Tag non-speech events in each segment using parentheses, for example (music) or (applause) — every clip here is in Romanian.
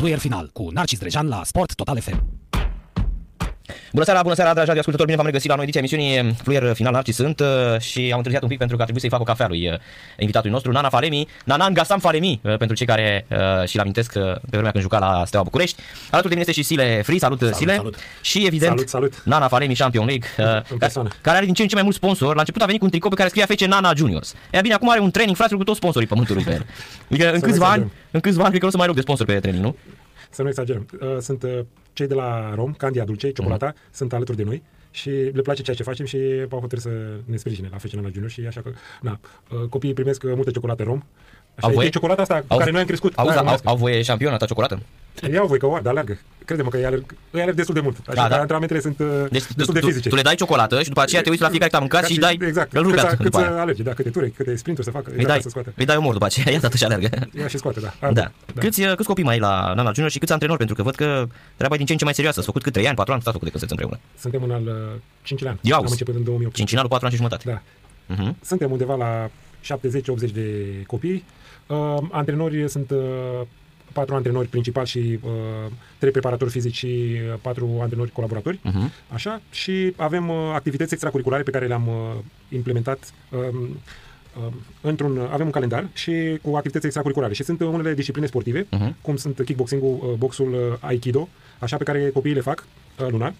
Fluier final cu Narcis Drejan la Sport Total FM. Bună seara, bună seara, dragi ascultători, bine v-am regăsit la noi ediția emisiunii Fluier Final Narcis sunt uh, și am întârziat un pic pentru că aș trebuit să-i fac o cafea lui uh, invitatului nostru, Nana Faremi, Nanan Gasam Faremi, uh, pentru cei care uh, și-l amintesc uh, pe vremea când juca la Steaua București. Alături de mine este și Sile Free, salut, salut Sile. salut. Și evident, Salut, salut. Nana Faremi Champion League, uh, În care, persoană. care are din ce în ce mai mulți sponsori. La început a venit cu un tricou pe care scria FC Nana Juniors. E bine, acum are un training, fraților, cu toți sponsorii pământului pe el. Adică în nu câțiva ani, exagerăm. în câțiva ani, cred că nu o să mai rog de sponsor pe training, nu? Să nu exagerăm. Uh, Sunt uh, cei de la Rom, Candia Dulce, Ciocolata, Mhm. sunt alături de noi și le place ceea ce facem și au hotărât să ne sprijine la FCN la Junior și așa că, na, uh, copiii primesc uh, multă ciocolată Rom. Așa, Au voie? e ciocolata asta cu care noi am crescut. Auzi, Da, au, românească. au voie șampiona ta ciocolată? Iau voi că o, dar alergă. Crede-mă că îi alerg, îi alerg destul de mult. Așa Da, că da. antrenamentele sunt uh, Deci destul de tu, fizice. tu, le dai ciocolată și după aceea te uiți la fiecare cât a mâncat Ca și îi dai, exact, îl cât, rugat să- după cât să aia. alerge, da, câte ture, câte sprinturi să facă, Îi exact dai, să scoate. îi dai omor după aceea, (laughs) ia și alergă. Ia și scoate, da. Da. Câți, câți copii mai ai la Nana Junior și câți antrenori? Pentru că văd că treaba e din ce în ce mai serioasă. Ați făcut cât 3 ani, 4 ani, stați făcut de când sunteți împreună. Suntem în al uh, cincilea an. Ia Am auzi. început în 2008. Cincinalul 4 ani și jumătate. Da. Uh-huh. Suntem undeva la 70-80 de copii. Uh, antrenori sunt uh, patru antrenori principali și uh, trei preparatori fizici și uh, patru antrenori colaboratori. Uh-huh. Așa. Și avem uh, activități extracurriculare pe care le-am uh, implementat um, uh, într-un, avem un calendar și cu activități extracurriculare și sunt uh, unele discipline sportive, Mhm. cum sunt kickboxing-ul, uh, boxul, uh, aikido, așa pe care copiii le fac uh, lunar.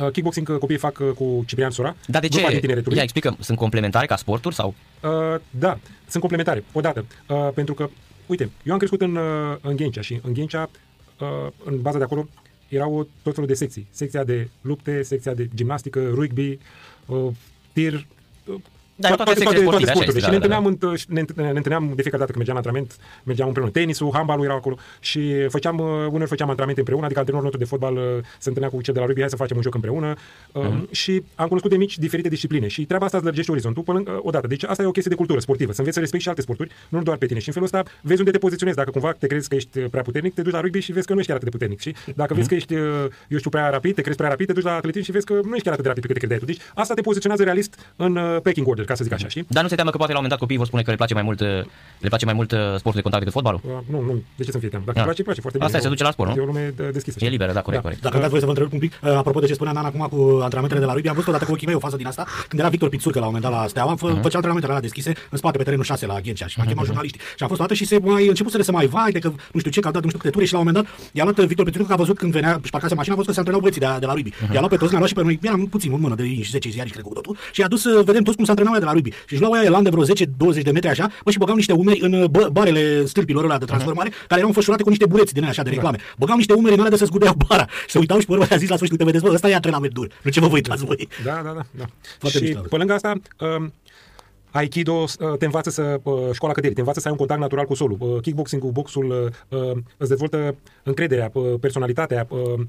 Uh, kickboxing uh, copiii fac uh, cu Ciprian Sora, Dar de grupa din ce? tineretului. Ia, explică, sunt complementare ca sporturi sau? Uh, da, sunt complementare. Odată, uh, pentru că, uite, eu am crescut în, uh, în Ghencea și în Ghencea, uh, în baza de acolo, erau tot felul de secții. Secția de lupte, secția de gimnastică, rugby, uh, tir, uh, Da, toate secțiile sportive, așa este, și da, ne da, da. întâlneam, în, și ne, întâlneam- ne întâlneam de fiecare dată când mergeam la antrenament, mergeam împreună. Tenisul, handbalul erau acolo și făceam, uh, uneori făceam antrenamente împreună, adică antrenorul nostru de fotbal uh, se întâlnea cu cel de la rugby, hai să facem un joc împreună uh, Mhm. și am cunoscut de mici diferite discipline și treaba asta îți lărgește orizontul până uh, odată. Deci asta e o chestie de cultură sportivă, să înveți să respecti și alte sporturi, nu doar pe tine. Și în felul ăsta vezi unde te poziționezi. Dacă cumva te crezi că ești uh, prea puternic, te duci la rugby și vezi că nu ești chiar atât de puternic. Și dacă vezi că ești, uh, eu știu, prea rapid, te crezi prea rapid, te duci la atletism și vezi că nu ești chiar atât de rapid pe cât te credeai tu. Deci asta te poziționează realist în uh, packing order, ca să zic așa, știi? Dar nu se teamă că poate la un moment dat copiii vor spune că le place mai mult, uh, le place mai mult uh, sportul de contact decât fotbalul? Uh, nu, nu, de ce să-mi fie teamă? Dacă Da. îmi place, îmi place foarte bine. Asta e, E se o- duce la sport, nu? E o lume uh, deschisă. E știi? liberă, da, corect, corect. Dacă îmi dați voie să vă întreb un pic, uh, apropo de ce spunea Nana acum cu antrenamentele de la rugby, am văzut odată cu ochii mei o fază din asta, când era Victor Pițurcă la un moment dat la Steaua, fă, Mhm. făcea antrenamentele alea deschise în spate pe terenul 6 la Ghencea și m-a chemat jurnaliștii. Și am fost odată și se mai început să mai vai de că nu știu ce, că au dat nu știu câte ture și la un moment dat i-a luat Victor Pițurcă că a văzut când venea și parcase mașina, a văzut că se antrenau băieții de, de la rugby. I-a luat pe toți, ne-a luat și pe noi, eram puțin în mână de 10 ziari, cred că cu totul, și i-a dus să vedem toți cum se antrenau de la rugby. Și își luau aia elan de vreo 10-20 de metri așa, bă, și băgau niște umeri în bă, barele stâlpilor ăla de transformare, care erau înfășurate cu niște bureți din aia așa de reclame. Băgau niște umeri în alea de să zgudeau bara. Și se uitau și pe urmă a zis la sfârșit, uite, vedeți, bă, ăsta e antrenament dur. Nu ce vă vă uitați voi. Da, da, da. da. Foarte și mișto. pe lângă asta, um, Aikido uh, te învață să, uh, școala căderii, te învață să ai un contact natural cu solul. Uh, Kickboxing-ul, boxul, uh, uh, îți dezvoltă încrederea, uh, personalitatea, uh,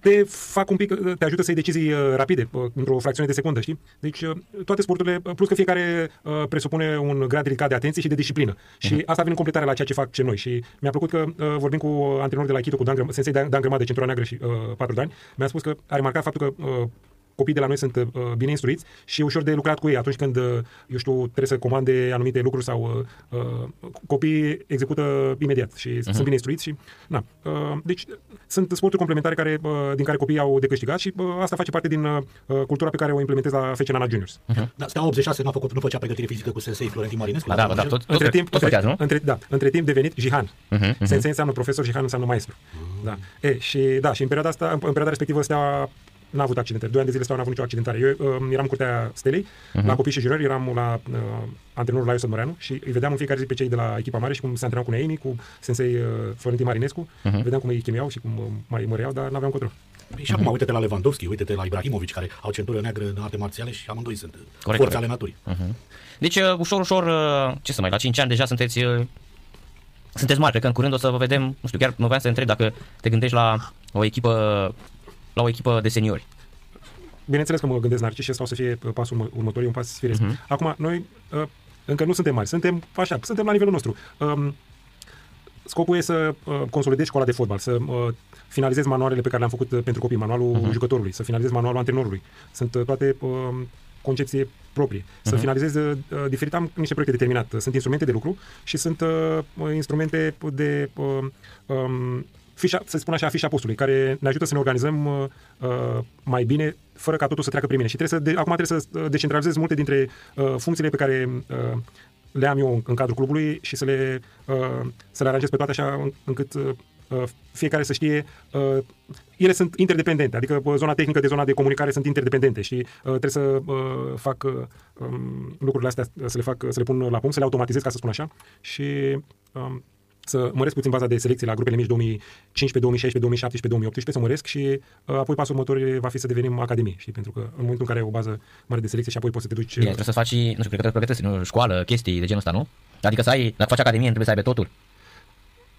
te fac un pic, uh, te ajută să iei decizii uh, rapide, uh, într-o fracțiune de secundă, știi? Deci uh, toate sporturile, uh, plus că fiecare uh, presupune un grad ridicat de atenție și de disciplină. Și asta vine în completare la ceea ce fac ce noi. Și mi-a plăcut că uh, vorbim cu antrenorul de la Aikido, cu Dan, Grăm- sensei Dan, Dan Grămadă, centura neagră și uh, 4 de ani, mi-a spus că a remarcat faptul că uh, copiii de la noi sunt uh, bine instruiți și e ușor de lucrat cu ei atunci când, uh, eu știu, trebuie să comande anumite lucruri sau uh, uh, copiii execută imediat și uh-huh. sunt bine instruiți și, na, uh, deci sunt sporturi complementare care, uh, din care copiii au de câștigat și uh, asta face parte din uh, cultura pe care o implementez la FC Nana Juniors. Da, Steaua 86 n-a făcut, nu făcea pregătire fizică cu sensei Florentin Marinescu. Da, la da, da, Timișoara? tot, tot, între timp, tot făceați, nu? între, da, între timp devenit Jihan. Mhm, mhm. Sensei înseamnă profesor, Jihan înseamnă maestru. Da. E, și, da, și în perioada asta, în, în perioada respectivă, Steaua n-a avut accidente. Doi ani de zile Steaua n-a avut nicio accidentare. Eu um, eram în curtea Stelei, Mhm. la copii și juniori, eram la uh, antrenorul Laius Măreanu și îi vedeam în fiecare zi pe cei de la echipa mare și cum se antrenau cu Neimi, cu sensei uh, Florentin Marinescu. Mhm. Vedeam cum îi chemiau și cum uh, mai măreau, dar n-aveam control. Păi Și acum uite-te la Lewandowski, uite-te la Ibrahimovic, care au centură neagră în arte marțiale și amândoi sunt Corect, forțe corect. ale naturii. Deci, uh, ușor, ușor, uh, ce să mai, la 5 ani deja sunteți, uh, sunteți mari, cred că în curând o să vă vedem, nu știu, chiar mă voiam să întreb dacă te gândești la o echipă, la o echipă de seniori. Bineînțeles că mă gândesc, Narcis, și ăsta o să fie uh, pasul urmă- următor, e un pas firesc. Mhm. Acum, noi uh, încă nu suntem mari, suntem așa, suntem la nivelul nostru. Um, scopul e să uh, consolidezi școala de fotbal, să uh, finalizezi manualele pe care le-am făcut uh, pentru copii, manualul Mhm. jucătorului, să finalizezi manualul antrenorului. Sunt uh, toate uh, concepție proprie. Să Mhm. finalizez uh, diferite, am niște proiecte determinate. Sunt instrumente de lucru și sunt uh, instrumente de uh, um, fișa, să spun așa, fișa postului, care ne ajută să ne organizăm uh, uh, mai bine, fără ca totul să treacă prin mine. Și trebuie să, de, acum trebuie să uh, decentralizez multe dintre uh, funcțiile pe care uh, le am eu în, în cadrul clubului și să le, uh, să le aranjez pe toate așa în- încât uh, uh, fiecare să știe, uh, ele sunt interdependente, adică uh, zona tehnică de zona de comunicare sunt interdependente și uh, trebuie să uh, fac uh, um, lucrurile astea, să le fac, să le pun la punct, să le automatizez, ca să spun așa, și um, să măresc puțin baza de selecție la grupele mici 2015, 2016, 2017, 2018, să măresc și uh, apoi pasul următor va fi să devenim academie, știi? Pentru că în momentul în care ai o bază mare de selecție și apoi poți să te duci... Bine, trebuie să faci, și, nu știu, cred că trebuie să nu, școală, chestii de genul ăsta, nu? Adică să ai, dacă faci academie, trebuie să aibă totul.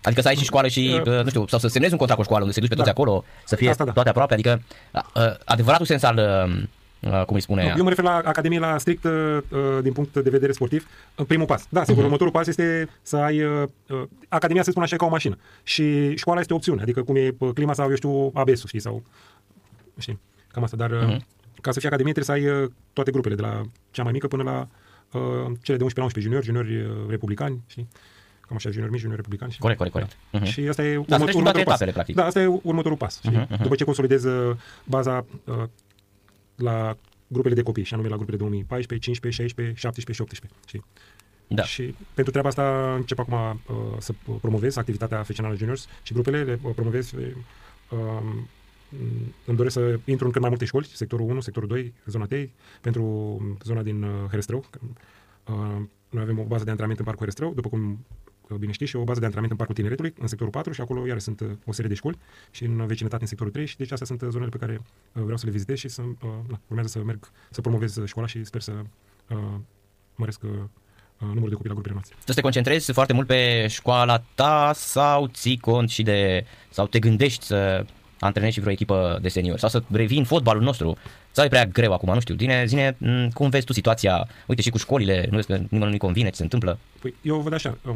Adică să ai și școală și, Uh, uh, nu știu, sau să semnezi un contract cu o școală unde se duci pe toți Da. acolo, să fie Asta da. toate aproape, adică uh, uh, adevăratul sens al, uh, uh, cum îi spune, Eu mă refer la Academie la strict uh, din punct de vedere sportiv, în primul pas. Da, sigur, uh-huh. următorul pas este să ai uh, uh, Academia, să spun așa, e ca o mașină. Și școala este o opțiune, adică cum e uh, clima sau, eu știu, ABS-ul, știi, sau, știi, cam asta. Dar uh-huh. ca să fii Academie trebuie să ai uh, toate grupele, de la cea mai mică până la uh, cele de 11 la 11 juniori, juniori uh, republicani, știi? Cam așa, juniori mici, juniori republicani. știi? corect, corect, corect. Uh-huh. Și asta e să treci prin toate pas. etapele, practic. Da, asta e următorul pas. Știi? Mhm, mhm. După ce consolidez uh, baza uh, la grupele de copii, și anume la grupele 2014, 15, 16, 17 și 18. Știi? Da. Și pentru treaba asta încep acum uh, să promovez activitatea Fecională Juniors și grupele le uh, promovez uh, um, îmi doresc să intru în cât mai multe școli, sectorul 1, sectorul 2, zona 3, pentru zona din uh, Herăstrău. Uh, noi avem o bază de antrenament în Parcul Herăstrău, după cum uh, bine știți, și o bază de antrenament în Parcul Tineretului, în sectorul 4 și acolo iar sunt uh, o serie de școli și în vecinătate în sectorul 3 și deci astea sunt uh, zonele pe care uh, vreau să le vizitez și să, uh, na, urmează să merg, să promovez uh, școala și sper să uh, măresc uh, numărul de copii la grupele noastre. Tu să te concentrezi foarte mult pe școala ta sau ții cont și de, sau te gândești să antrenezi și vreo echipă de seniori sau să revii în fotbalul nostru sau e prea greu acum, nu știu, zine, zine m, cum vezi tu situația, uite și cu școlile, nu vezi că nimănui nu-i convine ce se întâmplă? Păi eu văd așa, uh,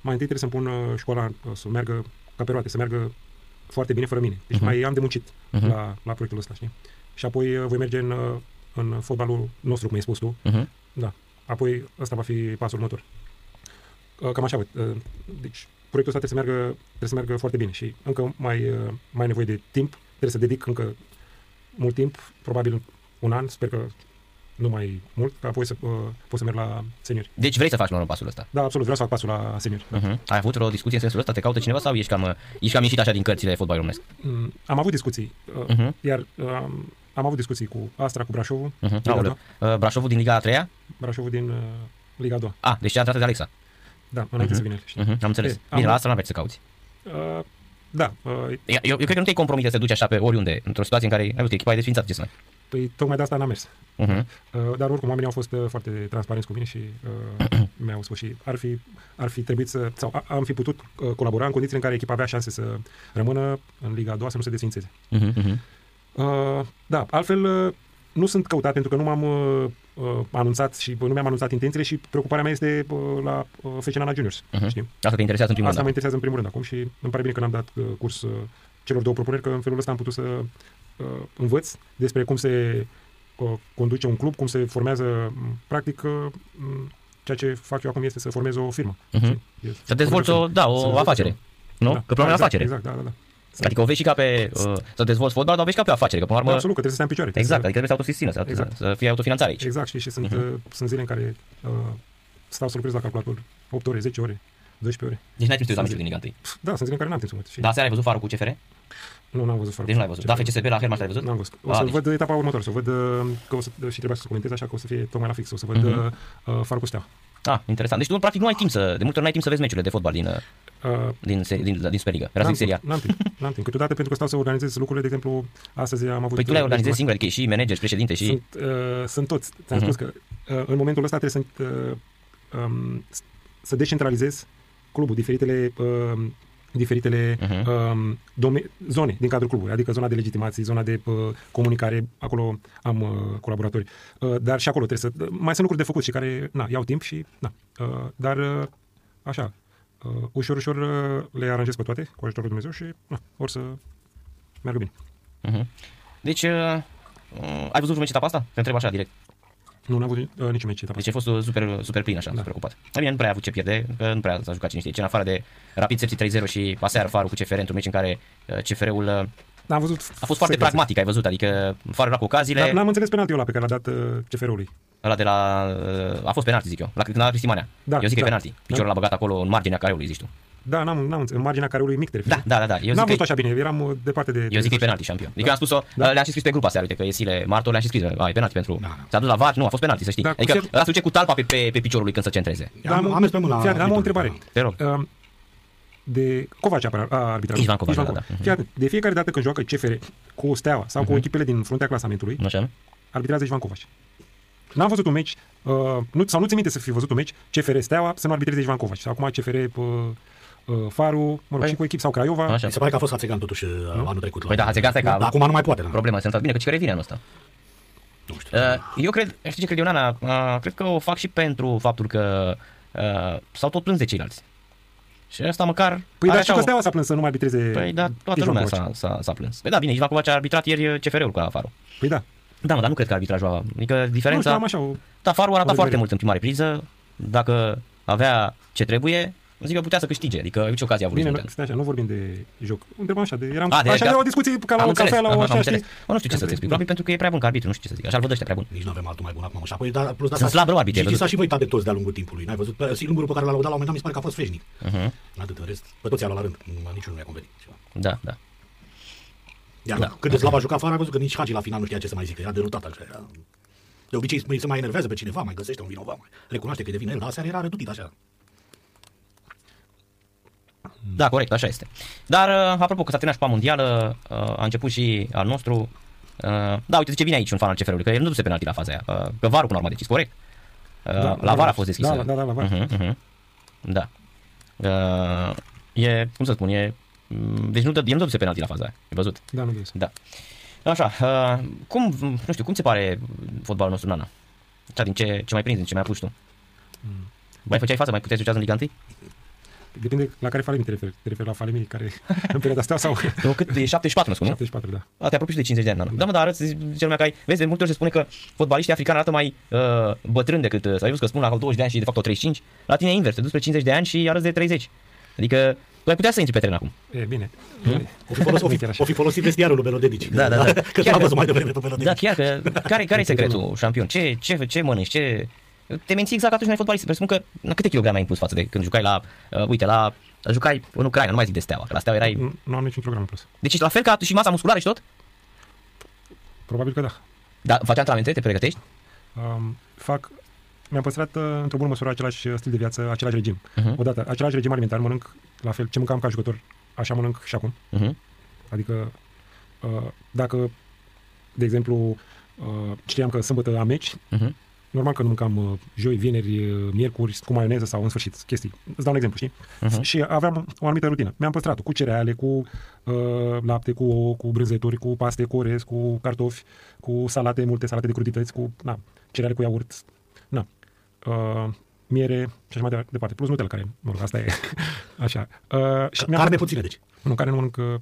mai întâi trebuie să-mi pun uh, școala uh, să meargă ca pe roate, să meargă foarte bine fără mine. Deci Mhm. mai am de muncit Mhm. la, la proiectul ăsta, știi? Și apoi uh, voi merge în, uh, în fotbalul nostru, cum ai spus tu. Uh-huh. Da. Apoi ăsta va fi pasul următor. Uh, Cam așa văd. Uh, Deci proiectul ăsta trebuie să meargă, trebuie să meargă foarte bine și încă mai, uh, mai ai nevoie de timp. Trebuie să dedic încă mult timp, probabil un an, sper că nu mai mult, ca apoi să uh, pot să merg la seniori. Deci vrei să faci la pasul ăsta? Da, absolut, vreau să fac pasul la seniori. Da. Uh-huh. Ai avut o discuție în sensul ăsta? Te caută cineva sau ești cam, ești cam ieșit așa din cărțile fotbal românesc? Mm, Am avut discuții, uh, Mhm. iar uh, am avut discuții cu Astra, cu Brașovul, Uh-huh. Liga a Aoleu. doua. Uh, Brașovul din Liga a treia? Brașovul din uh, Liga a doua. Ah, deci a intrat de Alexa. Da, înainte Mhm. să vină el, știi? Uh-huh. Am înțeles. E, Bine, am- la asta nu aveți să cauți. Uh, da, uh, Eu, eu, eu cred că nu te-ai compromite să te duci așa pe oriunde, într-o situație în care, ai văzut, echipa e desfințată, ce să mai. Păi tocmai de asta n-am mers. Uh-huh. Uh, dar oricum oamenii au fost uh, foarte transparenți cu mine și uh, (coughs) mi-au spus și ar fi, ar fi trebuit să, sau a, am fi putut uh, colabora în condițiile în care echipa avea șanse să rămână în Liga a doua, să nu se desfințeze. Uh-huh. Uh-huh. Uh, da, altfel uh, nu sunt căutat pentru că nu m-am uh, uh, anunțat și uh, nu mi-am anunțat intențiile și preocuparea mea este uh, la uh, FCNA Juniors, Uh-huh. știi? Asta te interesează în primul Asta mă rând. interesează în primul rând acum și îmi pare bine că n-am dat uh, curs uh, celor două propuneri, că în felul ăsta am putut să uh, învăț despre cum se uh, conduce un club, cum se formează, m, practic, uh, m, ceea ce fac eu acum este să formez o firmă. Mhm. știi? Este- Să dezvolți o, da, Să o dezvolți afacere. Nu? Da, Că până la urmă e exact, afacere. Exact, da, da, da. Adică o vezi și ca pe, uh, să dezvolți fotbal, dar o vezi ca pe o afacere, că până la Da, urmă, absolut, că trebuie să stai în picioare. exact, Trebuie adică trebuie să autosusțină, să, Exact. să, să fie autofinanțare aici. să, exact, știi, și sunt, Mhm. uh, sunt zile în care uh, stau să lucrez la calculator 8 ore, 10 ore, 12 ore. Deci n-ai timp să te uiți la meciul din Liga 1. Pf, Da, sunt zile în care n-am timp să mă uit. și- Dar seara ai văzut farul cu CFR? Nu, n-am văzut foarte Deci nu l-ai văzut. Da, FCSB la Hermann l-ai văzut? N-am văzut. O Ah, să deci- văd etapa următoare, să văd uh, că o să, și trebuia să comentez așa că o să fie tocmai la fix, o să văd Mhm. uh, uh, Farul cu Steaua. Ah, interesant. Deci tu practic nu ai timp să, de multe ori nu ai timp să vezi meciurile de fotbal din, uh, Uh, din, se- din, din Superliga. Era n-am zic seria. timp, N-am timp, n-am timp. Câteodată pentru că stau să organizez lucrurile, de exemplu, astăzi am avut... Păi tu le-ai uh, organizat deci, singur, adică e și manager, și președinte și... Sunt, uh, sunt toți. Ți-am Mhm. spus că uh, în momentul ăsta trebuie să, uh, um, s- să descentralizez clubul, diferitele uh, diferitele Mhm. um, dome- zone din cadrul clubului, adică zona de legitimații, zona de uh, comunicare, acolo am uh, colaboratori. Uh, dar și acolo trebuie să... Mai sunt lucruri de făcut și care, na, iau timp și, na. Uh, dar, uh, așa, uh, ușor, ușor uh, le aranjez pe toate, cu ajutorul lui Dumnezeu și, na, or să meargă bine. Mhm. Deci, uh, uh, ai văzut vreun meci etapa asta? Te întreb așa direct. Nu, n-am văzut uh, niciun meci etapa. Deci a fost uh, super, super plin așa, da. super ocupat. Dar bine, nu prea a avut ce pierde, că nu prea s-a jucat cine știe. Ce în afară de Rapid Sepsi 3-0 și aseară Farul cu CFR într-un meci în care uh, CFR-ul uh, N-am văzut a fost foarte pragmatic, ai văzut, adică Farul era cu ocaziile, Dar n-am înțeles penaltiul ăla pe care l-a dat uh, CFR-ului. ăla de la... uh, a fost penalti, zic eu, la, la Cristi Manea. Da, eu zic că da. e penalti. Piciorul l-a băgat acolo în marginea careului, zici tu. Da, n-am, n-am înțeles. În marginea careului mic te referi. Da, da, da, da. Eu zic n-am că văzut așa bine, eram uh, departe de... Eu zic că e de- penalti șampion. Adică am spus-o, da. le-am și scris pe grupa seară, uite că e Sile Martor, le-am și scris, a, e penalti pentru... Da, da. S-a dus la VAR, nu, a fost penalti, să știi. Da, cu adică cer- ăla se duce cu talpa pe, pe, pe piciorul lui când se centreze. Da, Am- am mers pe mâna Fii atent, am o arbitrului, întrebare. Te rog. Um, de Covaci a a arbitrat. Ișvan Covaci, da, da. Mhm. Fii atent, de fiecare dată când joacă CFR cu Steaua sau cu echipele din fruntea clasamentului, Așa? arbitrează Ișvan Covaci. N-am văzut un meci, uh, nu, sau nu ți minte să fi văzut un meci CFR Steaua să nu arbitreze Ișvan Covaci. Sau acum CFR uh, uh, Farul, mă rog, Păi. și cu echip sau Craiova. Așa. Mi se pare că a fost Hațegan totuși uh, anul trecut. Păi da, Hațegan, stai că a Dar avut- acum nu mai poate, da. Problema sunt bine, că ce revine anul ăsta. Nu știu. Uh, eu cred, știi ce cred eu, Nana? Uh, cred că o fac și pentru faptul că uh, s-au tot plâns de ceilalți. Și asta măcar Păi are dar și așa că o- Steaua s-a plâns să nu mai arbitreze Păi da, toată Ișvan lumea Covaci. s-a, s-a, s-a plâns. Păi da, bine, Ivan Covaci a arbitrat ieri CFR-ul cu Farul. Păi da. Da, mă, dar nu cred că arbitrajul a... Adică Nu știu, diferența... am așa o... Da, Farul arăta o foarte vedere. mult în prima repriză. Dacă avea ce trebuie, zic că putea să câștige. Adică ce ocazie a avut Bine, nu, Sultan. stai așa, nu vorbim de joc. Întrebam așa, de, eram, A, de- așa de- de o discuție ca la Am o înțeles, cafea, la o am- am așa, înțeles. știi? Mă, nu știu ce să-ți explic. Probabil pentru că e prea bun ca arbitru, nu știu ce să zic. Așa îl văd ăștia prea bun. Nici nu avem altul mai bun acum. Și apoi, da, plus de Sunt slab rău arbitrii, ai Și văzut? s-a și uitat de toți de-a lungul timpului. N-ai văzut? Pe- Singurul pe care l-a lăudat la un moment dat mi se pare că a fost Freșnic. Uh-huh. Atât, în rest, pe toți i-a luat la rând. Nu- Niciunul nu i-a convenit. ceva. Da, da. Iar Da. cât de slab a jucat afară, a văzut că nici Hagi la final nu știa ce să mai zică. Era derutat așa. Era... De obicei mai- se mai enervează pe cineva, mai găsește un vinovat, mai recunoaște că devine el, dar aseară era redutit așa. Da, corect, așa este. Dar, uh, apropo, că s-a terminat șpa mondială, uh, a început și al nostru. Uh, da, uite ce vine aici un fan al CFR-ului, că el nu duse penalti la faza aia. Uh, că varul până la urmă a decis, corect? Uh, Da, la da, var a da. fost deschisă. Da, da, da, la VAR. Uh-huh, uh-huh. Da. Uh, e, cum să spun, e... mm, Deci nu dă, el nu dă duse penalti la faza aia, ai văzut? Da, nu vezi. Da. Așa, uh, cum, nu știu, cum ți se pare fotbalul nostru, Nana? Așa, din ce, ce mai prins, din ce mai apuci tu? Mm. Mai făceai față, mai puteai să jucează în Liga 1? Depinde la care falemi te referi. Te referi la falemi care (laughs) în perioada asta sau Nu, cât? E 74, nu spun, nu? 74, da. A, te apropii și de 50 de ani, Nana. Da, mă, dar arăți, zice lumea că ai... Vezi, de multe ori se spune că fotbaliștii africani arată mai uh, bătrâni decât... Uh, să ai văzut că spun la 20 de ani și de fapt au 35. La tine e invers, te duci spre 50 de ani și arăți de 30. Adică tu ai putea să intri pe teren acum. E bine. O fi, folos, o Nu e fi, chiar așa. o fi folosit vestiarul lui Belodedici. Da, da, da. Că Chiar l-am că- văzut mai devreme pe Da, Belodedici. chiar că... Care, care e secretul, șampion? Ce, ce, ce mănânci? Ce... Te menții exact atunci când ai fotbalist. Presupun că na, câte kilograme ai impus față de când jucai la... Uh, uite, la... Jucai în Ucraina, nu mai zic de steaua, că la steaua erai... Nu, nu am niciun program în plus. Deci ești la fel ca și masa musculară și tot? Probabil că da. Da, faci antrenamente, te pregătești? Um, fac mi-am păstrat uh, într-o bună măsură același uh, stil de viață, același regim. Mhm. Odată, același regim alimentar, mănânc la fel ce mâncam ca jucător, așa mănânc și acum. Uh-huh. Adică uh, dacă, de exemplu, uh, știam că sâmbătă am meci, Uh-huh. Normal că nu mâncam uh, joi, vineri, uh, miercuri cu maioneză sau în sfârșit chestii. Îți dau un exemplu, știi? Mhm. Și aveam o anumită rutină. Mi-am păstrat-o cu cereale, cu uh, lapte, cu ouă, cu brânzeturi, cu paste, cu orez, cu cartofi, cu salate, multe salate de crudități, cu na, cereale cu iaurt, na, uh, miere și așa mai de- departe. Plus Nutella, care, mă rog, asta e așa. Uh, și mi-am Carne puțină, deci. nu, care nu mănânc uh,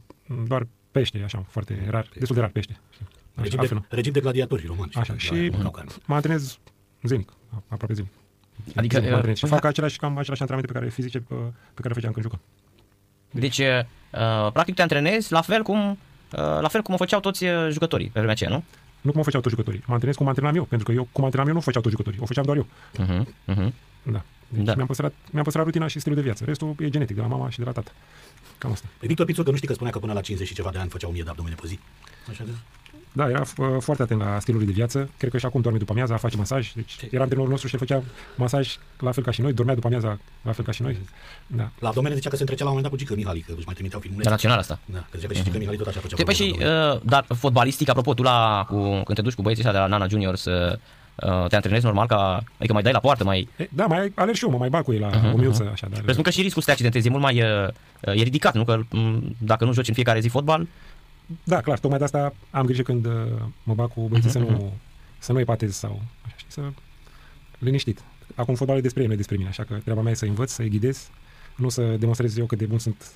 doar pește, așa, foarte rar, destul de rar pește. știi? Așa, Regim altfel de, nu. regim de gladiatori romani. Așa, Da, și nu mâncau carne. mă antrenez zilnic, aproape zilnic. Adică, Zilnic mă antrenez și uh, fac același, cam același antrenamente pe care fizice pe, pe care le făceam când jucam. Deci, uh, practic te antrenezi la fel cum, uh, la fel cum o făceau toți uh, jucătorii pe vremea aceea, nu? Nu cum o făceau toți jucătorii. Mă antrenez cum mă antrenam eu, pentru că eu cum antrenam eu nu o făceau toți jucătorii, o făceam doar eu. Uh-huh. Uh-huh. Da. Deci Da. Mi-am, păstrat, mi-am păstrat rutina și stilul de viață. Restul e genetic, de la mama și de la tată. Cam asta. Pe Victor Pițur, că nu știi că spunea că până la 50 și ceva de ani făcea 1000 de abdomene pe zi. Așa de... Da, era f- foarte atent la stilul lui de viață. Cred că și acum doarme după amiaza, face masaj. Deci era antrenorul nostru și el făcea masaj la fel ca și noi, dormea după amiaza la fel ca și noi. Da. La abdomene zicea că se întrecea la un moment dat cu Gică Mihali, că își mai trimiteau La filmulețe. național asta. Da, că zicea că și Gică Mihali tot așa făcea. Te, păi și, abdomene. uh, dar fotbalistic, apropo, tu la, cu, când te duci cu băieții ăștia de la Nana Junior să uh, te antrenezi normal, ca, adică mai dai la poartă, mai... E, da, mai alerg și eu, mă mai bag cu ei la uh-huh, o minuță, așa, dar... Presupun că și riscul să te accidentezi e mult mai uh, e ridicat, nu? Că m, dacă nu joci în fiecare zi fotbal, Da, clar, tocmai de asta am grijă când uh, mă bag cu băieții să nu, să nu epatez sau așa, știi, să liniștit. Acum fotbalul e despre ei, nu e despre mine, așa că treaba mea e să învăț, să-i ghidez, nu să demonstrez eu cât de bun sunt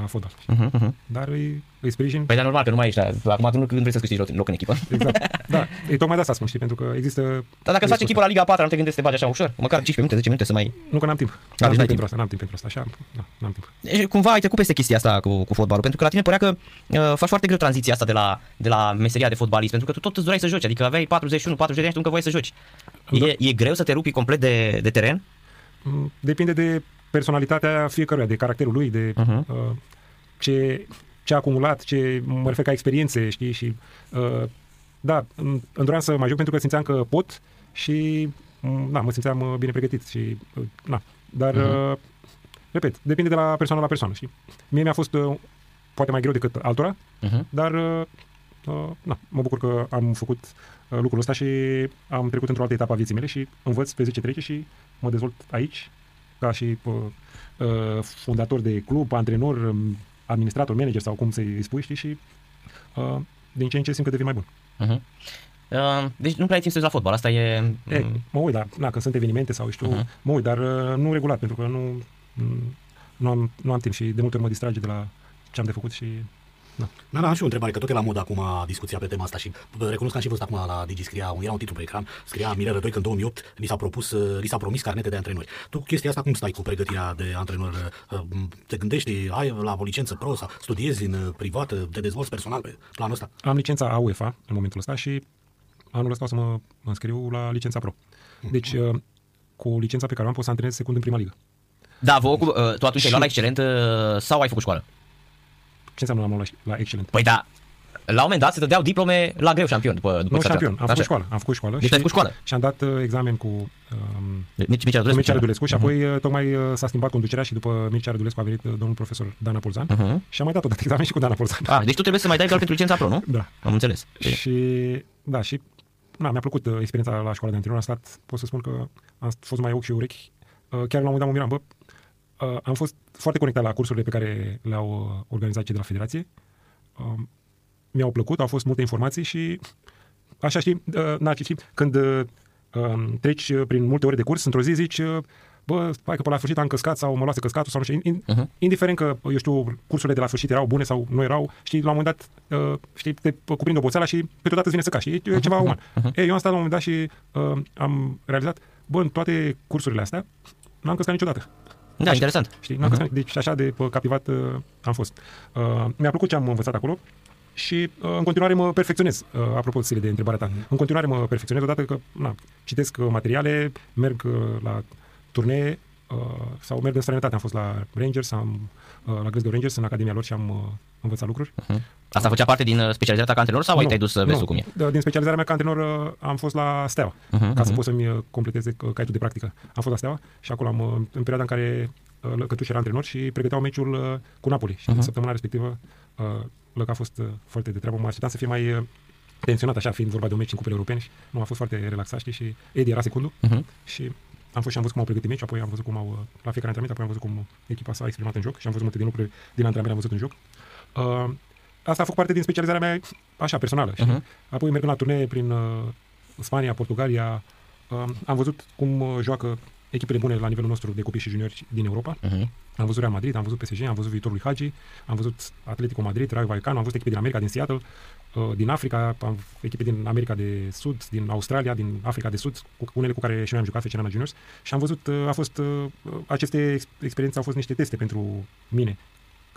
la fotbal. Uh-huh, uh-huh. Dar îi, îi sprijin. Păi dar normal că nu mai ești. la- Acum tu nu când vrei să câștigi loc, loc în echipă. Exact. (laughs) da, e tocmai de asta spun, știi, pentru că există... Dar dacă îți faci echipă la Liga 4, nu te gândești să te bagi așa ușor? Măcar 15 minute, 10 minute să mai... Nu că n-am timp. deci N-am n-ai timp timp. pentru asta, n-am timp pentru asta. Așa, da, n-am timp. Deci, cumva ai trecut peste chestia asta cu, cu fotbalul, pentru că la tine părea că uh, faci foarte greu tranziția asta de la, de la meseria de fotbalist, pentru că tu tot îți doreai să joci, adică aveai 41, 40 de ani și tu încă voiai să joci. Da. E, e greu să te rupi complet de, de teren? Mm, Depinde de personalitatea fiecăruia, de caracterul lui, de Mhm. uh-huh. uh, ce, ce a acumulat, ce mă refer ca experiențe, știi, și uh, da, îmi îmi doream să mai joc pentru că simțeam că pot și mm, da, mă simțeam uh, bine pregătit și uh, na, dar uh-huh. uh, repet, depinde de la persoană la persoană, știi. Mie mi-a fost uh, poate mai greu decât altora, Uh-huh. dar uh, uh, na, mă bucur că am făcut uh, lucrul ăsta și am trecut într-o altă etapă a vieții mele și învăț pe zi ce trece și mă dezvolt aici ca și uh, uh, fondator de club, antrenor, um, administrator, manager sau cum să-i spui, știi, și uh, din ce în ce simt că devin mai bun. Uh-huh. Uh, deci nu prea ai timp să uiți la fotbal, asta e... E, mm, mă uit, dar na, când sunt evenimente sau știu, Mhm. uh-huh. mă uit, dar uh, nu regulat, pentru că nu, mm, nu, am, nu am timp și de multe ori mă distrage de la ce am de făcut și Da, da, am și o întrebare, că tot e la mod acum discuția pe tema asta și bă, recunosc că am și văzut acum la Digi scria, un- era un titlu pe ecran, scria Mirel Rădoi că în 2008 li s-a propus, uh, li s-a promis carnete de antrenori. Tu chestia asta cum stai cu pregătirea de antrenor? Uh, Te gândești, ai la o licență pro sau studiezi în uh, privat, uh, te dezvolți personal pe planul ăsta? am licența a UEFA în momentul ăsta și anul ăsta o să mă înscriu la licența Pro. Deci, uh, cu licența pe care o am pot să antrenez secund în prima ligă. Da, vă ocup, uh, tu atunci ai Și- luat la excelent uh, sau ai făcut școală? Ce înseamnă am luat la, la excelent? Păi da, la un moment dat se dădeau diplome la greu șampion după, după Nu ce s-a șampion, am terminat. făcut Așa. școală. Am făcut școală. Deci ai făcut școală? Și am dat uh, examen cu um, Mircea Mircea cu Rădulescu. Mircea Rădulescu și apoi uh, tocmai uh, s-a schimbat conducerea și după Mircea Rădulescu a venit uh, domnul profesor Dana Polzan Mhm. și am mai dat odată (laughs) examen și cu Dana Polzan. Ah, deci tu trebuie să mai dai doar pentru licența pro, nu? Da. Am înțeles. Bine. Și da, și na, mi-a plăcut uh, experiența la școala de antrenor. Am stat, pot să spun că am fost mai ochi și urechi. Uh, chiar la un moment dat mă miram, bă, uh, am fost foarte conectat la cursurile pe care le-au uh, organizat cei de la federație. Uh, mi-au plăcut, au fost multe informații și așa știi, uh, na, știi, când uh, um, treci uh, prin multe ore de curs, într-o zi zici, uh, bă, hai că pe la sfârșit am căscat sau mă luase căscatul sau nu știu, in, Mhm. indiferent că, eu știu, cursurile de la sfârșit erau bune sau nu erau, știi, la un moment dat, uh, știi, te cuprinde oboseala și câteodată îți vine să cași, e, e ceva uman. Ei, eu am stat la un moment dat și uh, am realizat, bă, în toate cursurile astea, n-am căscat niciodată. Da, interesant. Știi, n-am uh-huh. deci așa de pă, captivat uh, am fost. Uh, mi-a plăcut ce am învățat acolo și uh, în continuare mă perfecționez. Uh, apropo, Sile, de întrebarea ta. În continuare mă perfecționez odată că na, citesc uh, materiale, merg uh, la turnee uh, sau merg în străinătate. Am fost la Rangers, am, uh, la Glasgow Rangers, în academia lor și am uh, învățat lucruri. Asta făcea parte din uh, specializarea ta ca antrenor sau ai te-ai dus să vezi tu cum e? Da, Din specializarea mea ca antrenor uh, am fost la Steaua, Mhm, ca să mhm. pot să-mi uh, completeze uh, caietul de practică. Am fost la Steaua și acolo am, uh, în perioada în care uh, Lăcătuș era antrenor și pregăteau meciul uh, cu Napoli. Și Mhm. în săptămâna respectivă uh, Lăca a fost uh, foarte de treabă. Mă așteptam să fie mai uh, tensionat așa, fiind vorba de un meci în cupele europene și nu a fost foarte relaxat, știi, și Edi era secundul Mhm. și am fost și am văzut cum au pregătit meci, apoi am văzut cum au, uh, la fiecare antrenament, apoi am văzut cum echipa s-a exprimat în joc și am văzut multe din lucruri din antrenament, am văzut în joc. Uh, asta a făcut parte din specializarea mea, așa, personală. Și Mhm. apoi mergând la turnee prin uh, Spania, Portugalia, uh, am văzut cum uh, joacă echipele bune la nivelul nostru de copii și juniori din Europa. Mhm. Am văzut Real Madrid, am văzut PSG, am văzut viitorul lui Hagi, am văzut Atletico Madrid, Rayo Vallecano, am văzut echipe din America, din Seattle, uh, din Africa, am echipe din America de Sud, din Australia, din Africa de Sud, cu unele cu care și noi am jucat FCN Juniors și am văzut, uh, a fost, uh, aceste ex- experiențe au fost niște teste pentru mine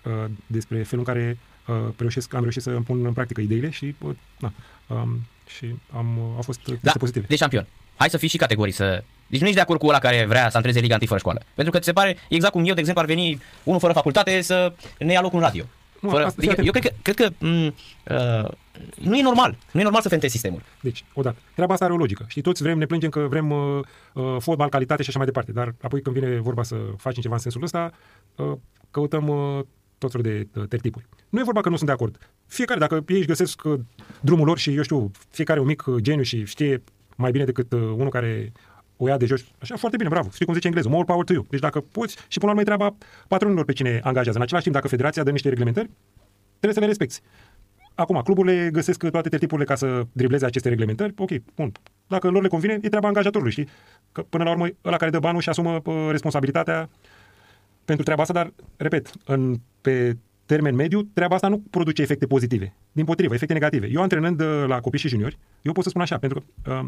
uh, despre felul în care uh, reușesc, am reușit să îmi pun în practică ideile și, uh, na, um, și am, uh, au fost uh, teste Da, pozitive. deci șampion. Hai să fii și categorii să... Deci nu ești de acord cu ăla care vrea să antreneze Liga 1 fără școală. Pentru că ți se pare, exact cum eu, de exemplu, ar veni unul fără facultate să ne ia locul în radio. Nu, Fără, asta- eu, fii eu cred că, cred că m, uh, nu e normal. Nu e normal să fentezi sistemul. Deci, odată, treaba asta are o logică. Știi, toți vrem, ne plângem că vrem uh, uh, fotbal, calitate și așa mai departe, dar apoi când vine vorba să facem ceva în sensul ăsta, uh, căutăm uh, tot felul de uh, tertipuri. Nu e vorba că nu sunt de acord. Fiecare, dacă ei își găsesc uh, drumul lor și, eu știu, fiecare un mic uh, geniu și știe mai bine decât uh, unul care o ia de jos, așa, foarte bine, bravo. Știi cum zice englezul, more power to you. Deci dacă poți, și până la urmă e treaba patronilor pe cine angajează. În același timp, dacă federația dă niște reglementări, trebuie să le respecti. Acum, cluburile găsesc toate tertipurile ca să dribleze aceste reglementări. Ok, bun. Dacă lor le convine, e treaba angajatorului, știi? Că până la urmă, ăla care dă banul și asumă uh, responsabilitatea pentru treaba asta, dar, repet, în, pe termen mediu, treaba asta nu produce efecte pozitive. Din potrivă, efecte negative. Eu antrenând uh, la copii și juniori, eu pot să spun așa, pentru că uh,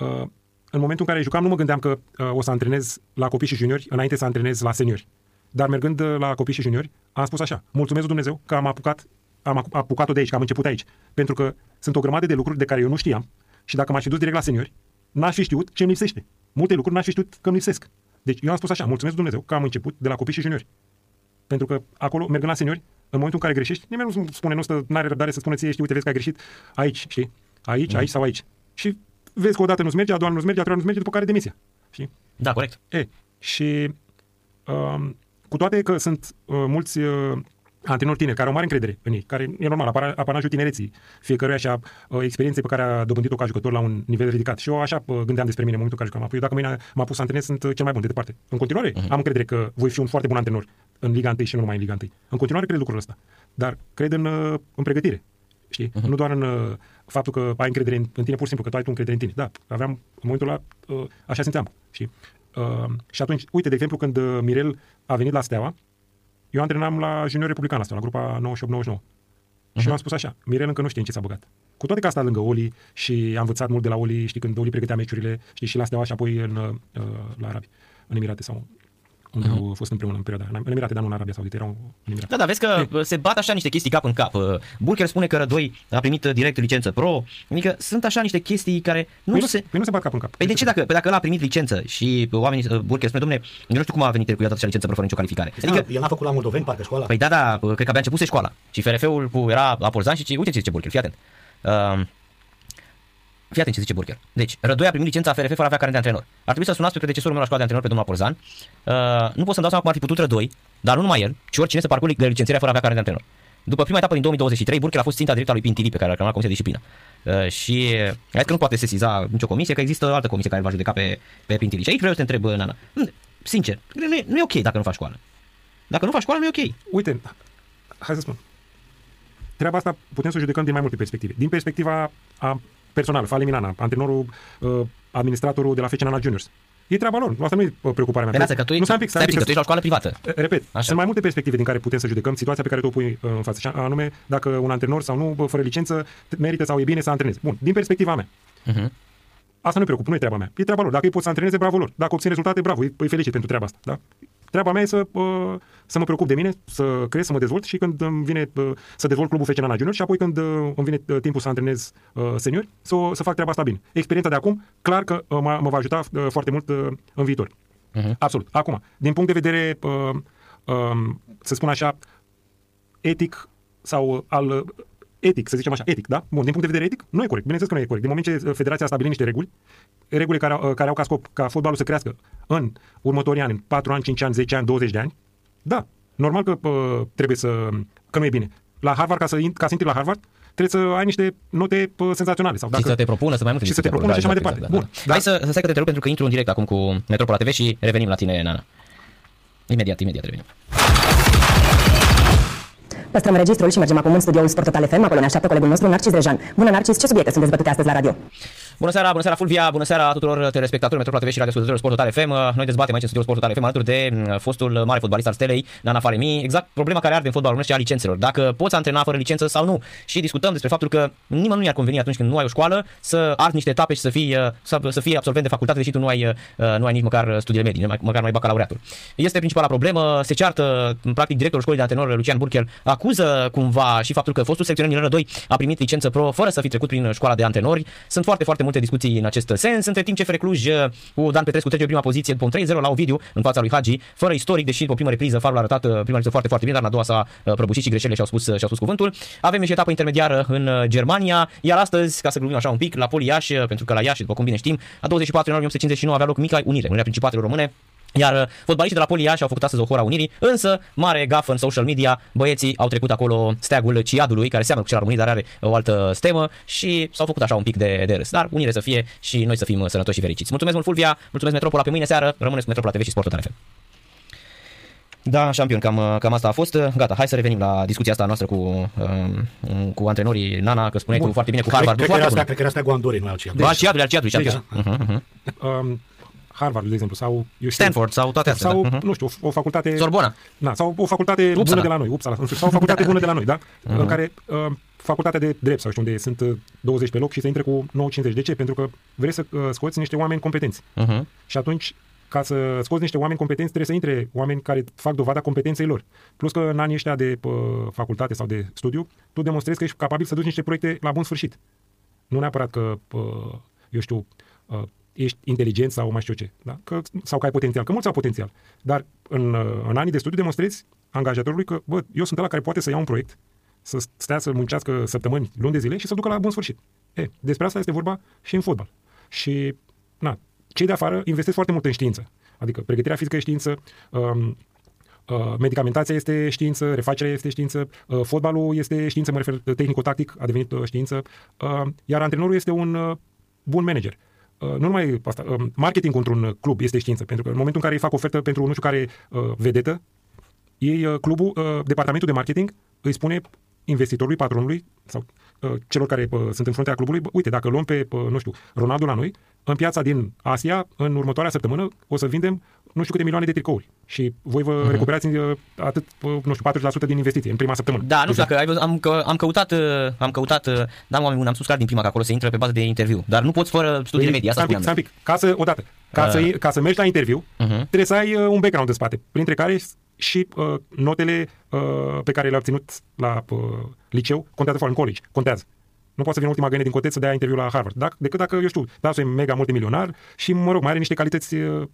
uh, în momentul în care jucam, nu mă gândeam că uh, o să antrenez la copii și juniori înainte să antrenez la seniori. Dar mergând uh, la copii și juniori, am spus așa, mulțumesc lui Dumnezeu că am apucat, am acu- apucat-o de aici, că am început aici. Pentru că sunt o grămadă de lucruri de care eu nu știam și dacă m-aș fi dus direct la seniori, n-aș fi știut ce îmi lipsește. Multe lucruri n-aș fi știut că îmi lipsesc. Deci eu am spus așa, mulțumesc lui Dumnezeu că am început de la copii și juniori. Pentru că acolo, mergând la seniori, în momentul în care greșești, nimeni nu spune, nu stă, n-are răbdare să spună ție, știi, uite, vezi că ai greșit aici, știi? Aici, aici sau aici. Și vezi că odată nu-ți merge, a doua nu-ți merge, a treia nu-ți merge, după care demisia. Știi? Da, corect. E, și um, cu toate că sunt uh, mulți uh, antrenori tineri care au mare încredere în ei, care e normal, apar, apanajul tinereții fiecăruia și a uh, experienței pe care a dobândit-o ca jucător la un nivel ridicat. Și eu așa uh, gândeam despre mine în momentul în care jucam. Apoi, eu dacă mâine m-a pus să antrenez, sunt uh, cel mai bun de departe. În continuare, uh-huh. am încredere că voi fi un foarte bun antrenor în Liga 1 și nu numai în Liga 1. În continuare cred lucrul ăsta. Dar cred în, uh, în pregătire. Știi? Uh-huh. Nu doar în uh, faptul că ai încredere în, în tine, pur și simplu, că tu ai tu încredere în tine. Da, aveam, în momentul ăla, uh, așa simțeam. Știi? Uh, și atunci, uite, de exemplu, când uh, Mirel a venit la Steaua, eu antrenam la Junior Republican asta, la grupa 98-99. Și mi-am spus așa, Mirel încă nu știe în ce s-a băgat. Cu toate că a stat lângă Oli și am învățat mult de la Oli, știi, când Oli pregătea meciurile, știi, și la Steaua și apoi în, uh, la Arabi, în Emirate sau unde uh-huh. au fost împreună în perioada aia. În Emirate, dar nu în Arabia Saudită, erau în Emirate. Da, da, vezi că se bat așa niște chestii cap în cap. Burker spune că Rădoi a primit direct licență pro. Adică sunt așa niște chestii care nu, Păi nu, se... păi nu se bat cap în cap. Păi de ce dacă, păi dacă ăla a primit licență și oamenii, Burker spune, domne, eu nu știu cum a venit cu atâta licență pro fără nicio calificare. Adică... Adică, El n-a făcut la Moldoveni, parcă școala. păi da, da, cred că abia începuse școala. Și FRF-ul cu, era la Porzan și ce, uite ce zice Burker, fii atent. Uh, Fii atent ce zice Burger. Deci, Rădoi a primit licența FRF fără a avea carnet de antrenor. Ar trebui să sunați pe predecesorul meu la școala de antrenor pe domnul Porzan. Uh, nu pot să-mi dau seama cum ar fi putut Rădoi, dar nu numai el, ci oricine să parcurgă licențierea fără a avea carnet de antrenor. După prima etapă din 2023, Burkel a fost ținta directă a lui Pintili, pe care l-a reclamat Comisia de Disciplină. Uh, și uh, că nu poate sesiza nicio comisie, că există o altă comisie care îl va judeca pe, pe Pintili. Și aici vreau să te întreb, Nana. Mm, Sincer, nu e, nu e ok dacă nu faci școală. Dacă nu faci școală, nu e ok. Uite, hai să spun. Treaba asta putem să o judecăm din mai multe perspective. Din perspectiva a personală, Fale Minana, antrenorul, uh, administratorul de la FC Nana Juniors. E treaba lor. Asta nu e uh, preocuparea mea. Pe lasă, că tu, nu, stai un pic, stai stai un pic, pic, că tu ești la o școală privată. Repet, Așa. Așa. sunt mai multe perspective din care putem să judecăm situația pe care tu o pui uh, în față, și anume dacă un antrenor sau nu, bă, fără licență, merită sau e bine să antrenezi. Bun, din perspectiva mea. Uh-huh. Asta nu-i preocupă, nu e treaba mea. E treaba lor. Dacă ei pot să antreneze, bravo lor. Dacă obțin rezultate, bravo, îi îi felicit pentru treaba asta. Da? Treaba mea e să, uh, să mă preocup de mine, să cresc, să mă dezvolt și când îmi vine uh, să dezvolt clubul FC Nana Junior și apoi când uh, îmi vine uh, timpul să antrenez uh, seniori, să, o- să fac treaba asta bine. Experiența de acum, clar că uh, mă, mă va ajuta uh, foarte mult uh, în viitor. Mhm. Absolut. Acum, din punct de vedere, uh, uh, să spun așa, etic sau uh, al uh, etic, să zicem așa, etic, da? Bun, din punct de vedere etic, nu e corect. Bineînțeles că nu e corect. Din moment ce uh, Federația a stabilit niște reguli, reguli care, au- uh, care au ca scop ca fotbalul să crească în următorii ani, în 4 ani, 5 ani, 10 ani, 20 de ani, da, normal că uh, trebuie să, că nu e bine. La Harvard, ca să, in- ca să intri la Harvard, trebuie să ai niște note uh, senzaționale. Sau Și să te propună să mai multe și să te discuții propună acolo. și așa mai Da, departe. exact, Bun. Hai să, să stai că te întrerup pentru că intru în direct acum cu Metropola TV și revenim la tine, Nana. Imediat, imediat revenim. Păstrăm registrul și mergem acum în studioul Sport Total FM. Acolo ne așteaptă colegul nostru, Narcis Rejan. Bună, Narcis, ce subiecte sunt dezbătute astăzi la radio? Bună seara, bună seara Fulvia, bună seara tuturor telespectatorilor Metropola TV și radioascultătorilor Sport Total FM. Noi dezbatem aici în studioul Sport Total FM alături de mm, fostul mare fotbalist al Stelei, Nana Faremi, exact problema care arde în fotbalul românesc și a licențelor. Dacă poți antrena fără licență sau nu. Și discutăm despre faptul că nimănui nu ar conveni atunci când nu ai o școală să arzi niște etape și să fii, uh, să, să fii absolvent de facultate, deși tu nu ai, uh, nu ai nici măcar studiile medii, mai- măcar nu ai bacalaureatul. Este principala problemă, se ceartă, practic, directorul școlii de antrenor, Lucian Burchel, acuză cumva și faptul că fostul secționer Mirel Rădoi a primit licență pro fără să fi trecut prin școala de antrenori. Sunt foarte, foarte multe discuții în acest sens. Între timp, CFR Cluj uh, cu Dan Petrescu trece pe prima poziție după un 3-0 la Ovidiu în fața lui Hagi, fără istoric, deși după prima repriză Farul a arătat uh, prima repriză foarte, foarte bine, dar în a doua s-a uh, prăbușit și greșelile și-au spus, și-au spus cuvântul. Avem și etapă intermediară în uh, Germania, iar astăzi, ca să glumim așa un pic, la Poli Iași, uh, pentru că la Iași, după cum bine știm, a 24 ianuarie 1959 avea loc mica unire, unirea principatelor române, iar uh, fotbaliștii de la Poli Iași au făcut astăzi o hora unirii, însă, mare gafă în social media, băieții au trecut acolo steagul Ciadului, care seamănă cu cel al României, dar are o altă stemă și s-au făcut așa un pic de, de râs. Dar unire să fie și noi să fim uh, sănătoși și fericiți. Mulțumesc mult, Fulvia, mulțumesc Metropola pe mâine seară, rămâneți cu Metropola TV și Sport Total FM. Da, șampion, cam, uh, cam asta a fost. Gata, hai să revenim la discuția asta noastră cu, um, cu antrenorii Nana, că spuneai Bun. tu foarte bine cu Cred, Harvard. cred, că era foarte asta, bună. cred că era asta cu Andorei, nu altceva. Ba, al Ciadului, al Ciadului, și al Deci, Ciadului. Uh-huh, uh-huh. Um, Harvard, de exemplu, sau eu știu, Stanford sau toate astea. sau, da. Mhm. nu știu, o, o facultate... Sorbona. Da, sau o facultate Uppsala. bună de la noi, Upsala, în sfârșit, sau o facultate bună de la noi, da? Mhm. În care uh, facultatea de drept sau știu unde sunt uh, 20 pe loc și se intre cu 9,50. De ce? Pentru că vrei să uh, scoți niște oameni competenți. Mhm. Și atunci, ca să scoți niște oameni competenți, trebuie să intre oameni care fac dovada competenței lor. Plus că în anii ăștia de uh, facultate sau de studiu, tu demonstrezi că ești capabil să duci niște proiecte la bun sfârșit. Nu neapărat că, uh, eu știu, uh, ești inteligent sau mai știu ce, da? că, sau că ai potențial, că mulți au potențial. Dar în, uh, în anii de studiu demonstrezi angajatorului că, bă, eu sunt ăla care poate să ia un proiect, să stea să muncească săptămâni, luni de zile și să ducă la bun sfârșit. E, despre asta este vorba și în fotbal. Și, na, cei de afară investesc foarte mult în știință. Adică pregătirea fizică e știință, um, Uh, medicamentația este știință, refacerea este știință, uh, fotbalul este știință, mă refer tehnico-tactic, a devenit uh, știință, uh, iar antrenorul este un uh, bun manager. Uh, nu numai asta, uh, marketing într-un club este știință, pentru că în momentul în care îi fac ofertă pentru nu știu care uh, vedetă, ei, uh, clubul, uh, departamentul de marketing îi spune investitorului, patronului sau uh, celor care uh, sunt în fruntea clubului, bă, uite, dacă luăm pe, uh, nu știu, Ronaldo la noi, în piața din Asia, în următoarea săptămână, o să vindem nu știu câte milioane de tricouri și voi vă uh-huh. recuperați uh, atât, uh, nu știu, 40% din investiție în prima săptămână. Da, nu știu Exact. dacă ai văzut, am, că, am căutat, uh, am căutat, uh, da, oameni buni, am subscris din prima că acolo se intră pe bază de interviu, dar nu poți fără studiile medii, asta stai un pic, spuneam. stai un pic. Ca să, odată, ca, Uh. să, ca să mergi la interviu, Mhm. trebuie să ai uh, un background în spate, printre care și uh, notele uh, pe care le-ai obținut la uh, liceu contează foarte în college, contează. Nu poate să vină ultima găină din coteț să dea interviu la Harvard. Dacă, decât dacă, eu știu, da, e mega multimilionar și, mă rog, mai are niște calități uh,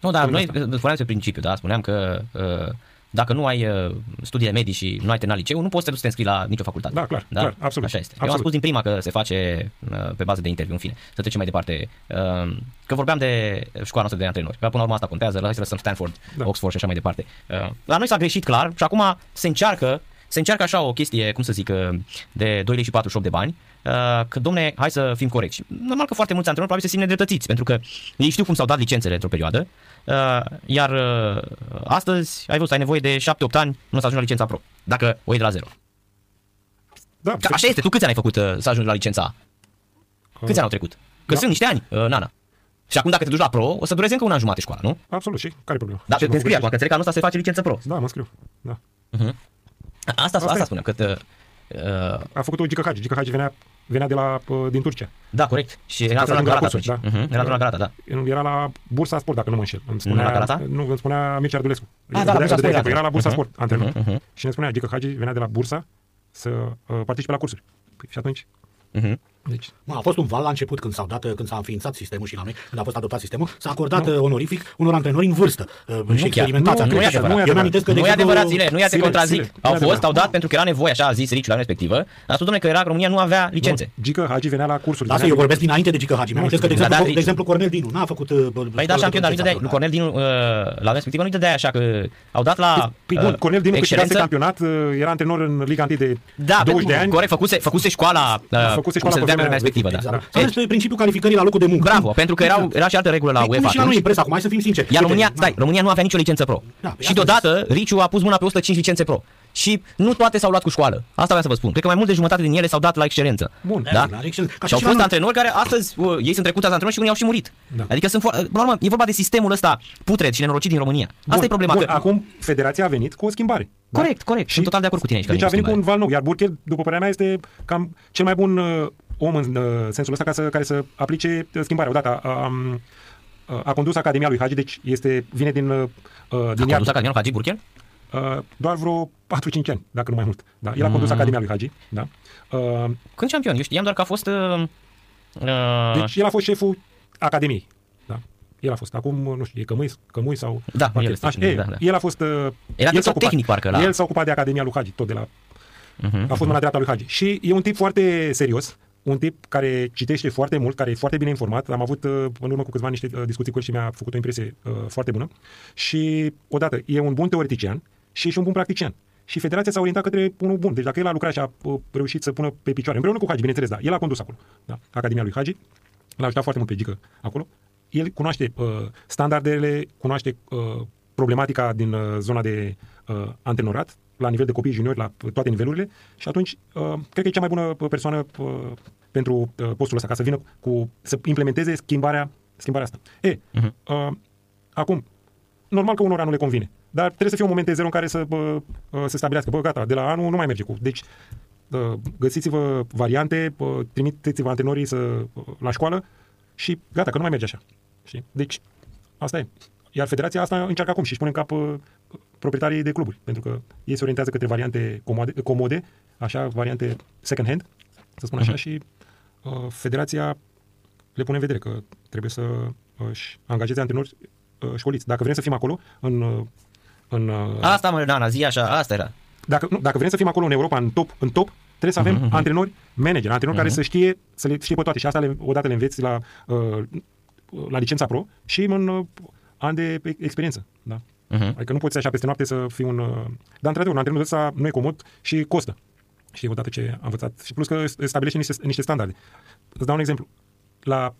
Nu, dar Prin noi asta. uh, spuneam despre principiu, da, spuneam că uh, dacă nu ai uh, studiile medii și nu ai terminat liceu, nu poți să te duci să te înscrii la nicio facultate. Da, clar, clar, absolut, Așa este. Eu am absolut. spus din prima că se face uh, pe bază de interviu, în fine. Să trecem mai departe. Uh, că vorbeam de școala noastră de antrenori. Că până la urmă asta contează, hai să lăsăm Stanford, Da. Oxford și așa mai departe. Uh, la noi s-a greșit clar și acum se încearcă se încearcă așa o chestie, cum să zic, uh, de 2 lei și 48 de bani, uh, că, domne, hai să fim corecți. Și Normal că foarte mulți antrenori probabil se simt nedreptățiți, pentru că ei știu cum s-au dat licențele într-o perioadă, uh, iar uh, astăzi, ai văzut, ai nevoie de 7-8 ani nu să ajungi la licența pro, dacă o iei de la zero. da, Că așa este, tu câți ani ai făcut uh, să ajungi la licența A? Câți ani au trecut? Că Da. sunt niște ani, uh, Nana. Și acum dacă te duci la pro, o să dureze încă un an jumate școala, nu? Absolut, și care e problema? Dar Ce te mă înscrii acum, făcut că înțeleg că anul ăsta se face licență pro. Da, mă scriu. Da. Asta, asta, Asta e. spuneam, că te, uh, A făcut-o Gica Hagi. Gica Hagi venea, venea de la, uh, din Turcia. da, corect. Și era Ca să antrenor la ajungă la Galata cursuri, atunci. da. Mhm, Era antrenor la Galata, da. Era la Bursa Sport, dacă nu mă înșel. Îmi Nu spunea, la Galata? Nu, îmi spunea Mircea Ardulescu. Ah, da, la Bursa Sport era Era la Bursa antrenor. Sport, antrenor. Mhm, mhm. Și ne spunea, Gica Hagi venea de la Bursa să uh, participe la cursuri. Păi, și atunci, Mhm. Deci, Mă, a fost un val la început când s-au dat, când s-a înființat sistemul și la noi, când a fost adoptat sistemul, s-a acordat uh, onorific unor antrenori în vârstă uh, și chiar. experimentați. Nu, antrenori. nu e adevărat. Eu mi amintesc că, de Nu e exemplu, adevărat, zile, nu ia te Zile, contrazic. zile. Au Nu e fost, adevărat. au dat pentru că era nevoie, așa a zis Riciu la vremea respectivă. A spus, domnule, că era România nu avea licențe. nu, Gica Hagi venea la cursuri. Da, asta venea eu din- vorbesc dinainte de Gică Hagi. Mi amintesc că, de Da, exemplu, da, de exemplu, Cornel Dinu n-a făcut... uh, Păi da, șampion, dar nu dădea, lui Cornel Dinu, uh, la vremea respectivă nu dădea așa, că au dat la Păi, bun, uh, Cornel Dinu câștigase excelență. campionat, uh, era antrenor în Liga 1 de Da, 20 de ani. corect, făcuse, făcuse școala, uh, făcuse cum școala se pe dea pe vremea vremea respectivă, da. Exact. Deci, Sau despre principiul calificării la locul de muncă. Bravo, pentru că erau, era și altă regulă la Păi, cum UEFA și la noi atunci. în presă, acum, hai să fim sinceri. Iar Uite, România, na, stai, România nu avea nicio licență pro. Da, păi și asta deodată Riciu a pus mâna pe 105 licențe pro. Și nu toate s-au luat cu școală. Asta vreau să vă spun. Cred că mai mult de jumătate din ele s-au dat la excelență. Bun. Da? La excelență. Ca Și au și la fost noi. antrenori care astăzi, uh, ei sunt trecuți antrenori și unii au și murit. Da. Adică sunt foarte, până la urmă, e vorba de sistemul ăsta putred și nenorocit din România. Asta Bun, e problema. Bun, că... acum federația a venit cu o schimbare. da? Corect, corect. Sunt total de acord cu tine aici. că Deci nu a venit cu un schimbare. val nou, iar Burchel, după părerea mea, este cam cel mai bun uh, om în uh, sensul ăsta ca să, care să aplice uh, schimbarea. Odată a, a, a, a condus Academia lui Hagi, deci este, vine din, uh, din A iad, condus Academia Hagi Burchel? uh, doar vreo 4-5 ani, dacă nu mai mult. Da? El a condus Academia lui Hagi. Da? Uh, Când campion? Eu știam doar că a fost... Uh, uh, deci el a fost șeful Academiei. Da? El a fost. Acum, nu știu, e Cămâi, Cămui sau... Da, Parcă- el este, Așa, e, da, da. El a fost... Uh, Era el s-a director ocupat- tehnic, parcă, la- El s-a ocupat de Academia lui Hagi, tot de la uh-huh. a fost mâna dreapta lui Hagi. Și e un tip foarte serios, un tip care citește foarte mult, care e foarte bine informat. Am avut uh, în urmă cu câțiva ani niște uh, discuții cu el și mi-a făcut o impresie uh, foarte bună. Și, odată, e un bun teoretician și e și un bun practician. Și federația s-a orientat către unul bun. Deci dacă el a lucrat și a uh, reușit să pună pe picioare, împreună cu Hagi, bineînțeles, da, el a condus acolo. Da, Academia lui Hagi. L-a ajutat foarte mult pe Gică acolo. El cunoaște uh, standardele, cunoaște uh, problematica din uh, zona de uh, antrenorat, la nivel de copii juniori, la uh, toate nivelurile și atunci uh, cred că e cea mai bună uh, persoană uh, pentru uh, postul ăsta, ca să vină cu, să implementeze schimbarea schimbarea asta. E, uh-huh. uh, acum, normal că unora nu le convine, dar trebuie să fie un moment de zero în care să bă, uh, se stabilească, bă, gata, de la anul nu mai merge cu. Deci, uh, găsiți-vă variante, uh, trimiteți-vă antrenorii să, uh, la școală și gata, că nu mai merge așa. Știi? Deci, asta e. Iar federația asta încearcă acum și își pune în cap uh, proprietarii de cluburi, pentru că ei se orientează către variante comode, comode așa, variante second hand, să spun așa, uh-huh. și uh, federația le pune în vedere că trebuie să uh, își angajeze antrenori uh, școliți. Dacă vrem să fim acolo, în... Uh, în uh, Asta, mă, Nana, zi așa, asta era. dacă, nu, dacă vrem să fim acolo în Europa, în top, în top trebuie să avem uh-huh. antrenori manager, antrenori uh-huh. care să știe, să le știe pe toate și asta le, odată le înveți la, uh, la licența pro și în uh, ani de experiență. Da? Uh-huh. Adică nu poți așa peste noapte să fii un... uh, Dar, într-adevăr, un antrenor ăsta nu e comod și costă. Și odată ce am învățat. Și plus că stabilește niște, niște standarde. Îți dau un exemplu. La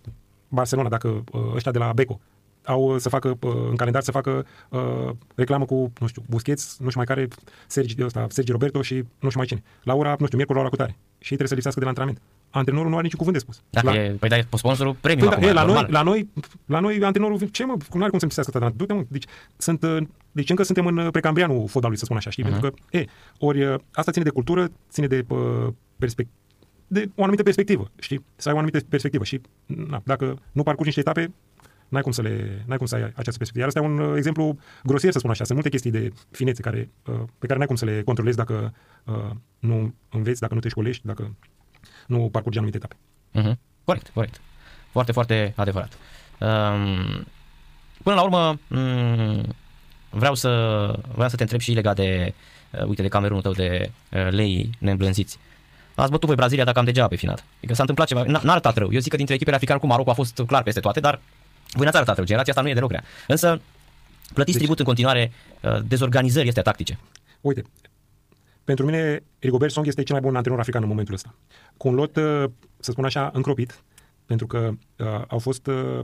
Barcelona, dacă uh, ăștia de la Beco au uh, să facă uh, în calendar să facă uh, reclamă cu, nu știu, Busquets, nu știu mai care, Sergi, ăsta, Sergi Roberto și nu știu mai cine. La ora, nu știu, miercuri la ora cu tare. Și ei trebuie să lipsească de la antrenament. Antrenorul nu are niciun cuvânt de spus. Dacă la, e, păi dai sponsorul premium Păi da, acum, e, la, noi, normal. la, noi, la noi, antrenorul, ce mă, cum are cum să lipsească atâta? Du-te, mă. Deci, sunt, uh, deci încă suntem în uh, precambrianul fotbalului, să spun așa, știi? Mhm. Uh-huh. Pentru că, e, ori uh, asta ține de cultură, ține de uh, perspectivă de o anumită perspectivă, știi? Să ai o anumită perspectivă și na, dacă nu parcurgi niște etape, n-ai cum să le, n-ai cum să ai această perspectivă. Iar asta e un uh, exemplu grosier, să spun așa. Sunt multe chestii de finețe care, uh, pe care n-ai cum să le controlezi dacă uh, nu înveți, dacă nu te școlești, dacă nu parcurgi anumite etape. Mhm. Corect, corect. Foarte, foarte adevărat. Um, până la urmă, um, vreau să, vreau să te întreb și legat de, uh, uite, de camerunul tău de uh, lei neîmblânziți. Ați bătut voi Brazilia, dar cam degeaba pe final. Adică s-a întâmplat ceva, n- n-a arătat rău. Eu zic că dintre echipele africane cu Maroc a fost clar peste toate, dar voi n-ați arătat rău. Generația asta nu e deloc rea. Însă, plătiți Deci- tribut în continuare uh, dezorganizării astea tactice. Uite, pentru mine Rigobert Song este cel mai bun antrenor african în momentul ăsta. Cu un lot, uh, să spun așa, încropit, pentru că uh, au fost uh,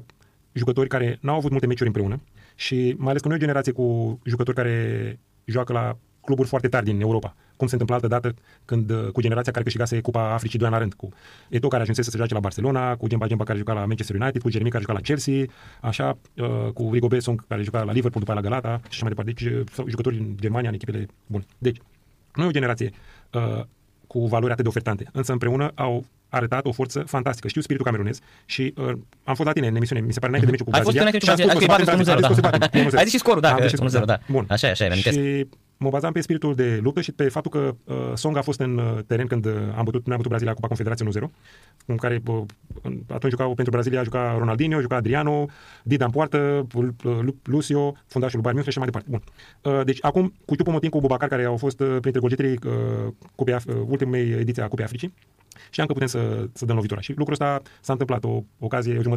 jucători care n-au avut multe meciuri împreună și mai ales că nu e o generație cu jucători care joacă la cluburi foarte tari din Europa, cum se întâmpla altă dată când, uh, cu generația care câștigase Cupa Africii doi ani la rând, cu Eto care ajunsese să joace la Barcelona, cu Gemba Gemba care juca la Manchester United, cu Jeremy care juca la Chelsea, așa, uh, cu Rigobert Song care juca la Liverpool, după aia la Galata și așa mai departe. Deci, uh, sau jucători din Germania în echipele bune. Deci, nu e o generație uh, cu valori atât de ofertante, însă împreună au arătat o forță fantastică. Știu spiritul camerunez și uh, am fost la tine în emisiune, mi se pare înainte de meciul cu Ai fost Brazilia. înainte și și am ați spus zis că că se e bate 4-1-0, în Brazilia, da. am spus că se bate 1-0. Ai zis și scorul, da, Am că zis și 1-0, scorul, da. Bun. Așa e, așa e, reamintesc. Și mă bazam pe spiritul de luptă și pe faptul că uh, Song a fost în uh, teren când uh, am bătut, noi am bătut Brazilia Cupa Confederației 1-0, în care uh, în- atunci jucau pentru Brazilia, juca Ronaldinho, juca Adriano, Dida în poartă, Lu- Lu- Lucio, fundașul lui Bayern München și așa mai departe. Bun. Uh, deci acum, cu Ciupu Motin, cu Bubacar, care au fost uh, printre golgetrii uh, Cupei Af- uh, ultimei ediții a Cupei Africii, știam că putem să, să dăm lovitura. Și lucrul ăsta s-a întâmplat, o ocazie, o jumătate